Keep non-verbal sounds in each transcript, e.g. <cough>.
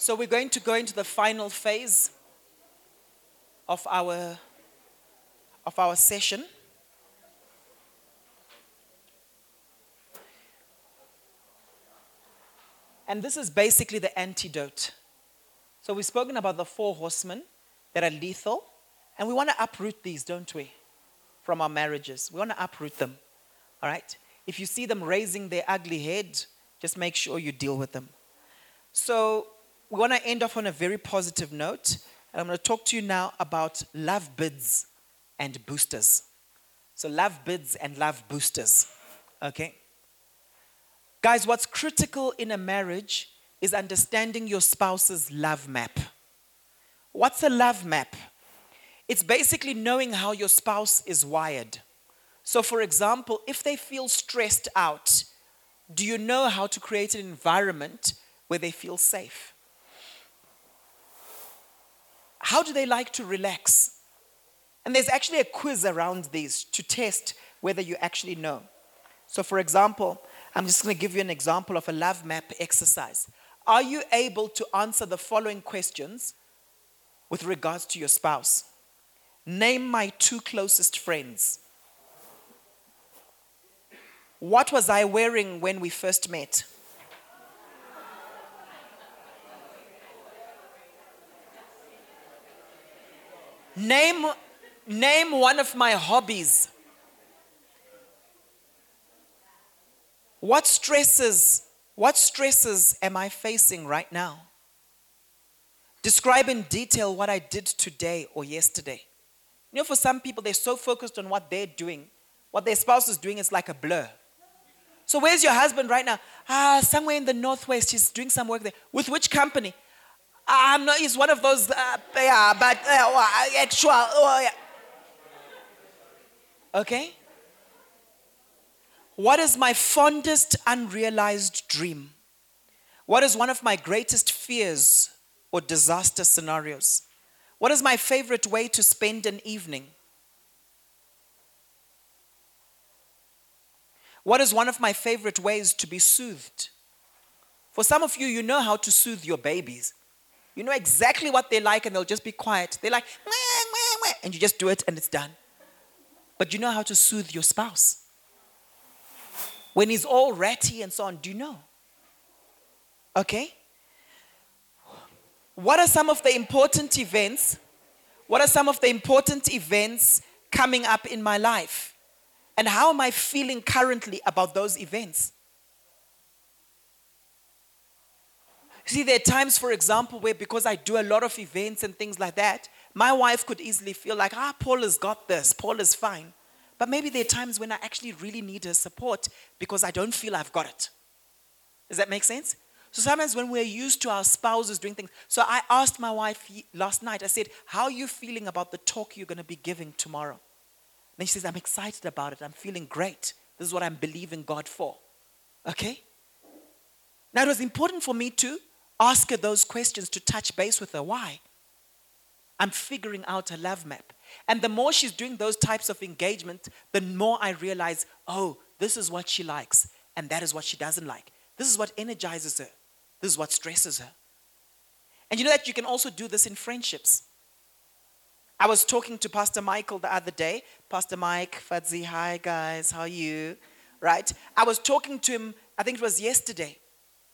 So we're going to go into the final phase of our of our session. And this is basically the antidote. So we've spoken about the four horsemen that are lethal, and we want to uproot these, don't we? From our marriages. We want to uproot them. All right? If you see them raising their ugly head, just make sure you deal with them. So we want to end off on a very positive note. And I'm going to talk to you now about love bids and boosters. So, love bids and love boosters. Okay? Guys, what's critical in a marriage is understanding your spouse's love map. What's a love map? It's basically knowing how your spouse is wired. So, for example, if they feel stressed out, do you know how to create an environment where they feel safe? How do they like to relax? And there's actually a quiz around these to test whether you actually know. So, for example, I'm just going to give you an example of a love map exercise. Are you able to answer the following questions with regards to your spouse? Name my two closest friends. What was I wearing when we first met? Name, name one of my hobbies. What stresses, what stresses am I facing right now? Describe in detail what I did today or yesterday. You know, for some people, they're so focused on what they're doing, what their spouse is doing is like a blur. So, where's your husband right now? Ah, somewhere in the northwest, he's doing some work there. With which company? I'm not, he's one of those, uh, yeah, but uh, actual, oh, yeah. Okay? What is my fondest unrealized dream? What is one of my greatest fears or disaster scenarios? What is my favorite way to spend an evening? What is one of my favorite ways to be soothed? For some of you, you know how to soothe your babies. You know exactly what they like, and they'll just be quiet. They're like, meh, meh, meh, and you just do it, and it's done. But you know how to soothe your spouse. When he's all ratty and so on, do you know? Okay? What are some of the important events? What are some of the important events coming up in my life? And how am I feeling currently about those events? See, there are times, for example, where because I do a lot of events and things like that, my wife could easily feel like, ah, Paul has got this, Paul is fine. But maybe there are times when I actually really need her support because I don't feel I've got it. Does that make sense? So sometimes when we're used to our spouses doing things, so I asked my wife last night, I said, How are you feeling about the talk you're going to be giving tomorrow? And she says, I'm excited about it. I'm feeling great. This is what I'm believing God for. Okay? Now it was important for me to ask her those questions to touch base with her. Why? I'm figuring out a love map. And the more she's doing those types of engagement, the more I realize, oh, this is what she likes, and that is what she doesn't like. This is what energizes her. This is what stresses her. And you know that you can also do this in friendships. I was talking to Pastor Michael the other day. Pastor Mike, Fadzi, hi guys, how are you? Right? I was talking to him, I think it was yesterday.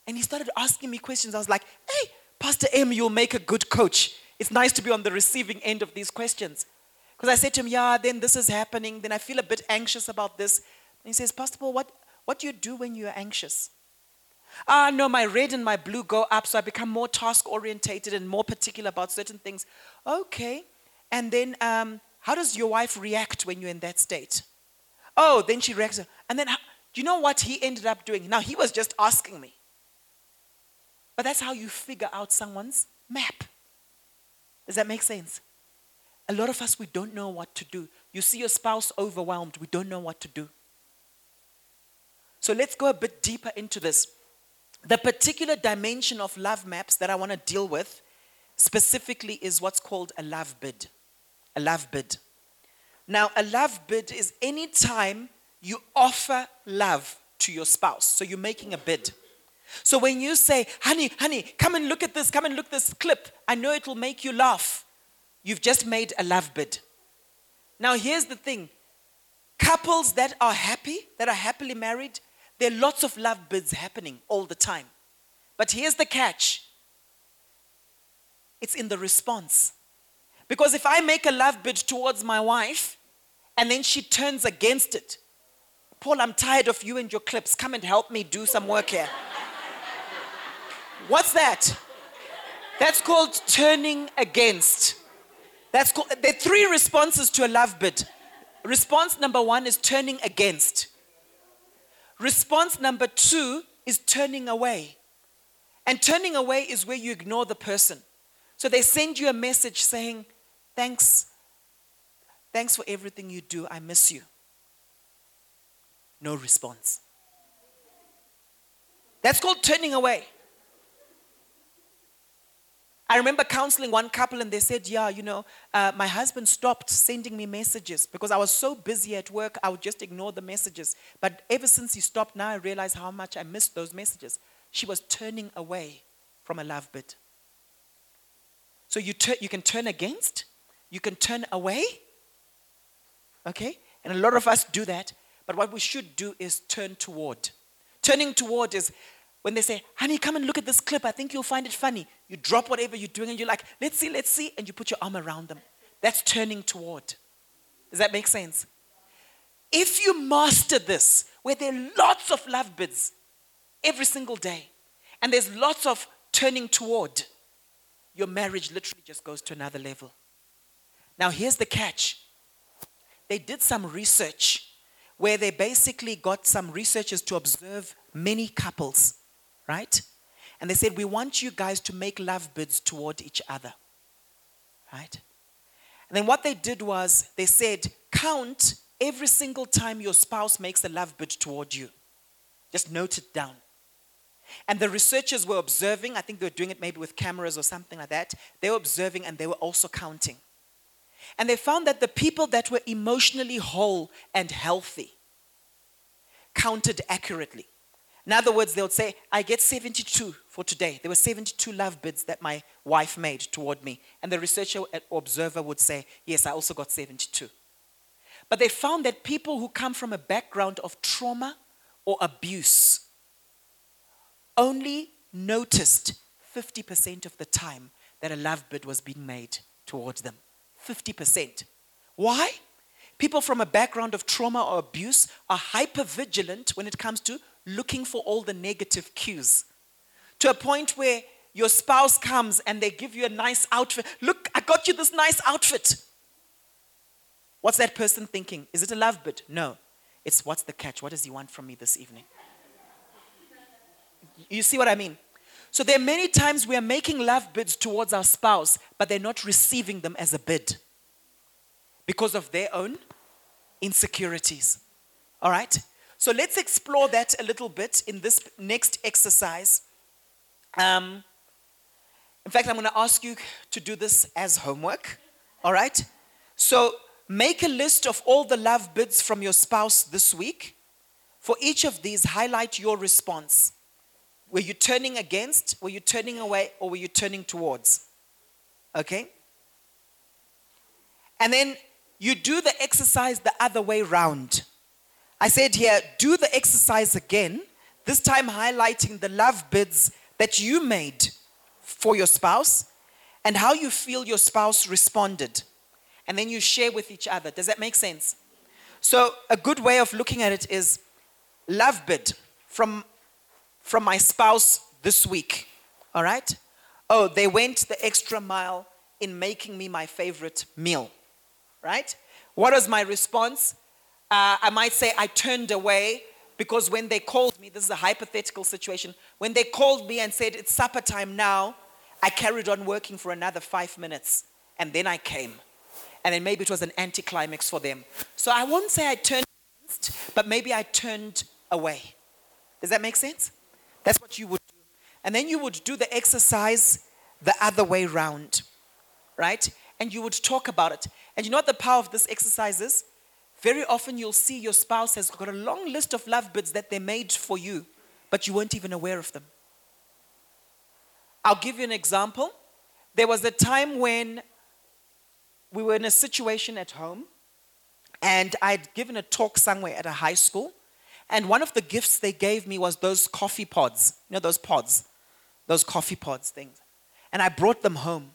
And he started asking me questions. I was like, hey, Pastor M, you'll make a good coach. It's nice to be on the receiving end of these questions. Because I said to him, Yeah, then this is happening. Then I feel a bit anxious about this. And he says, Pastor Paul, what, what do you do when you're anxious? Ah, no, my red and my blue go up, so I become more task orientated and more particular about certain things. Okay. And then, um, how does your wife react when you're in that state? Oh, then she reacts. And then, you know what he ended up doing? Now, he was just asking me. But that's how you figure out someone's map. Does that make sense? A lot of us, we don't know what to do. You see your spouse overwhelmed, we don't know what to do. So let's go a bit deeper into this. The particular dimension of love maps that I want to deal with specifically is what's called a love bid. A love bid. Now, a love bid is any time you offer love to your spouse. So you're making a bid. So when you say, honey, honey, come and look at this, come and look this clip, I know it will make you laugh. You've just made a love bid. Now here's the thing. Couples that are happy, that are happily married, there are lots of love bids happening all the time. But here's the catch. It's in the response. Because if I make a love bid towards my wife and then she turns against it, Paul, I'm tired of you and your clips. Come and help me do some work here. What's that? That's called turning against. That's called, there are three responses to a love bid. Response number one is turning against. Response number two is turning away. And turning away is where you ignore the person. So they send you a message saying, Thanks. Thanks for everything you do. I miss you. No response. That's called turning away. I remember counseling one couple and they said, Yeah, you know, uh, my husband stopped sending me messages because I was so busy at work, I would just ignore the messages. But ever since he stopped, now I realize how much I missed those messages. She was turning away from a love bid. So you, tur- you can turn against, you can turn away. Okay? And a lot of us do that. But what we should do is turn toward. Turning toward is when they say, honey, come and look at this clip. I think you'll find it funny. You drop whatever you're doing and you're like, let's see, let's see. And you put your arm around them. That's turning toward. Does that make sense? If you master this, where there are lots of love bids every single day, and there's lots of turning toward, your marriage literally just goes to another level. Now, here's the catch they did some research where they basically got some researchers to observe many couples right? And they said, We want you guys to make love bids toward each other, right? And then what they did was they said, Count every single time your spouse makes a love bid toward you. Just note it down. And the researchers were observing, I think they were doing it maybe with cameras or something like that. They were observing and they were also counting. And they found that the people that were emotionally whole and healthy counted accurately. In other words, they would say, I get 72 for today. There were 72 love bids that my wife made toward me. And the researcher or observer would say, Yes, I also got 72. But they found that people who come from a background of trauma or abuse only noticed 50% of the time that a love bid was being made towards them. 50%. Why? People from a background of trauma or abuse are hyper vigilant when it comes to looking for all the negative cues to a point where your spouse comes and they give you a nice outfit. Look, I got you this nice outfit. What's that person thinking? Is it a love bid? No. It's what's the catch? What does he want from me this evening? You see what I mean? So there are many times we are making love bids towards our spouse, but they're not receiving them as a bid because of their own insecurities. All right? So let's explore that a little bit in this next exercise. Um, in fact, I'm going to ask you to do this as homework. All right? So make a list of all the love bids from your spouse this week. For each of these, highlight your response. Were you turning against? Were you turning away? Or were you turning towards? Okay? And then you do the exercise the other way round. I said here, do the exercise again, this time highlighting the love bids that you made for your spouse and how you feel your spouse responded. And then you share with each other. Does that make sense? So, a good way of looking at it is love bid from, from my spouse this week. All right? Oh, they went the extra mile in making me my favorite meal. Right? What was my response? Uh, I might say I turned away because when they called me, this is a hypothetical situation, when they called me and said, It's supper time now, I carried on working for another five minutes and then I came. And then maybe it was an anticlimax for them. So I won't say I turned against, but maybe I turned away. Does that make sense? That's what you would do. And then you would do the exercise the other way round, right? And you would talk about it. And you know what the power of this exercise is? Very often you'll see your spouse has got a long list of love bids that they made for you, but you weren't even aware of them. I'll give you an example. There was a time when we were in a situation at home, and I'd given a talk somewhere at a high school, and one of the gifts they gave me was those coffee pods. You know, those pods, those coffee pods things. And I brought them home.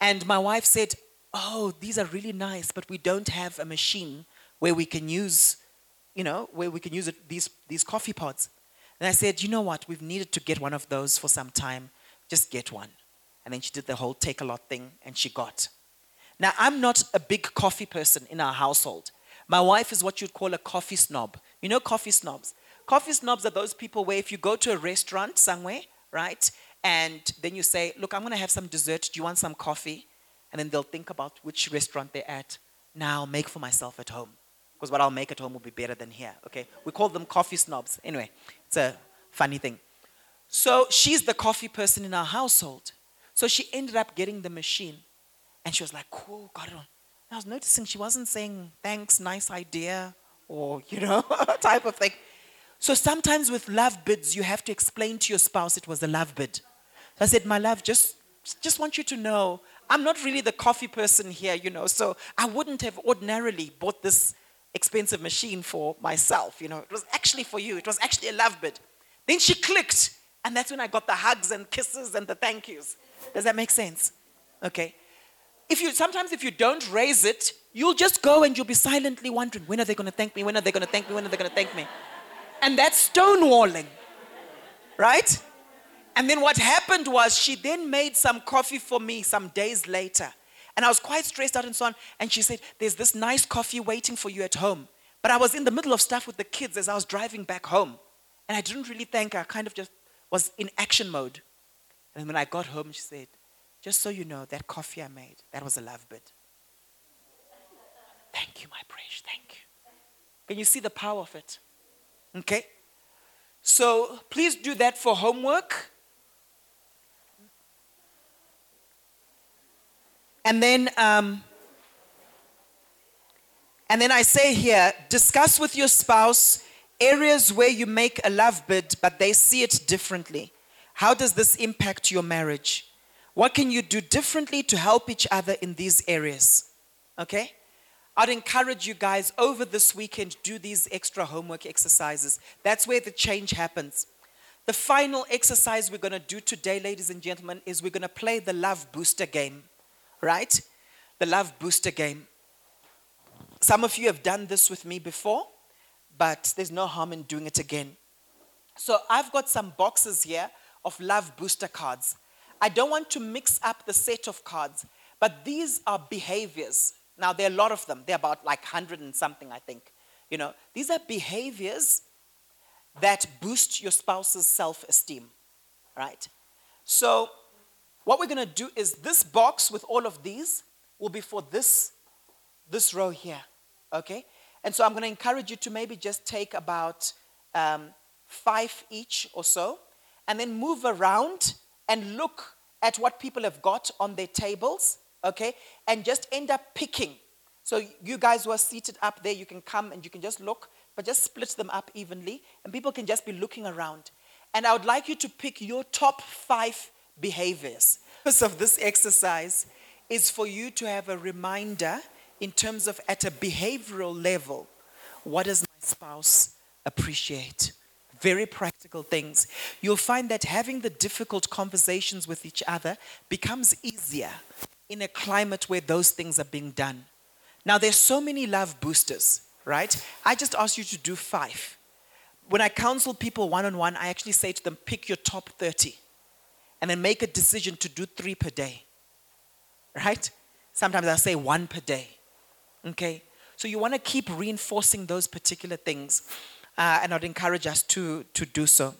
And my wife said, Oh, these are really nice, but we don't have a machine where we can use, you know, where we can use it, these, these coffee pods. And I said, You know what? We've needed to get one of those for some time. Just get one. And then she did the whole Takealot thing and she got. Now, I'm not a big coffee person in our household. My wife is what you'd call a coffee snob. You know coffee snobs? Coffee snobs are those people where if you go to a restaurant somewhere, right, and then you say, Look, I'm going to have some dessert. Do you want some coffee? And then they'll think about which restaurant they're at. Now, make for myself at home. Because what I'll make at home will be better than here. Okay? We call them coffee snobs. Anyway, it's a funny thing. So she's the coffee person in our household. So she ended up getting the machine. And she was like, cool, got it on. And I was noticing she wasn't saying, thanks, nice idea, or, you know, <laughs> type of thing. So sometimes with love bids, you have to explain to your spouse it was a love bid. So I said, my love, just, just want you to know, I'm not really the coffee person here, you know, so I wouldn't have ordinarily bought this expensive machine for myself, you know. It was actually for you. It was actually a love bid. Then she clicked, and that's when I got the hugs and kisses and the thank yous. Does that make sense? Okay. If you sometimes if you don't raise it, you'll just go and you'll be silently wondering, when are they going to thank me? When are they going to thank me? When are they going to thank me? And that's stonewalling. Right? And then what happened was she then made some coffee for me some days later. And I was quite stressed out and so on. And she said, There's this nice coffee waiting for you at home. But I was in the middle of stuff with the kids as I was driving back home. And I didn't really thank her. I kind of just was in action mode. And when I got home, she said, Just so you know, that coffee I made, that was a love bid. Thank you, my precious. Thank you. Can you see the power of it? Okay? So please do that for homework. And then, um, and then I say here, discuss with your spouse areas where you make a love bid, but they see it differently. How does this impact your marriage? What can you do differently to help each other in these areas? Okay? I'd encourage you guys over this weekend, do these extra homework exercises. That's where the change happens. The final exercise we're going to do today, ladies and gentlemen, is we're going to play the love booster game, right? The love booster game. Some of you have done this with me before, but there's no harm in doing it again. So I've got some boxes here of love booster cards. I don't want to mix up the set of cards, but these are behaviors. Now, there are a lot of them. They're about like 100 and something, I think. You know, these are behaviors that boost your spouse's self esteem, right? So, what we're going to do is this box with all of these will be for this, this row here, okay? And so I'm going to encourage you to maybe just take about um, five each or so, and then move around and look at what people have got on their tables, okay? And just end up picking. So you guys who are seated up there, you can come and you can just look, but just split them up evenly, and people can just be looking around. And I would like you to pick your top five behaviors. The purpose of this exercise is for you to have a reminder in terms of at a behavioral level, what does my spouse appreciate? very practical things, you'll find that having the difficult conversations with each other becomes easier in a climate where those things are being done. Now, there's so many love boosters, right? I just asked you to do five. When I counsel people one on one, I actually say to them, pick your top 30 and then make a decision to do three per day, right? Sometimes I say one per day, okay? So you want to keep reinforcing those particular things uh, and I'd encourage us to, to do so.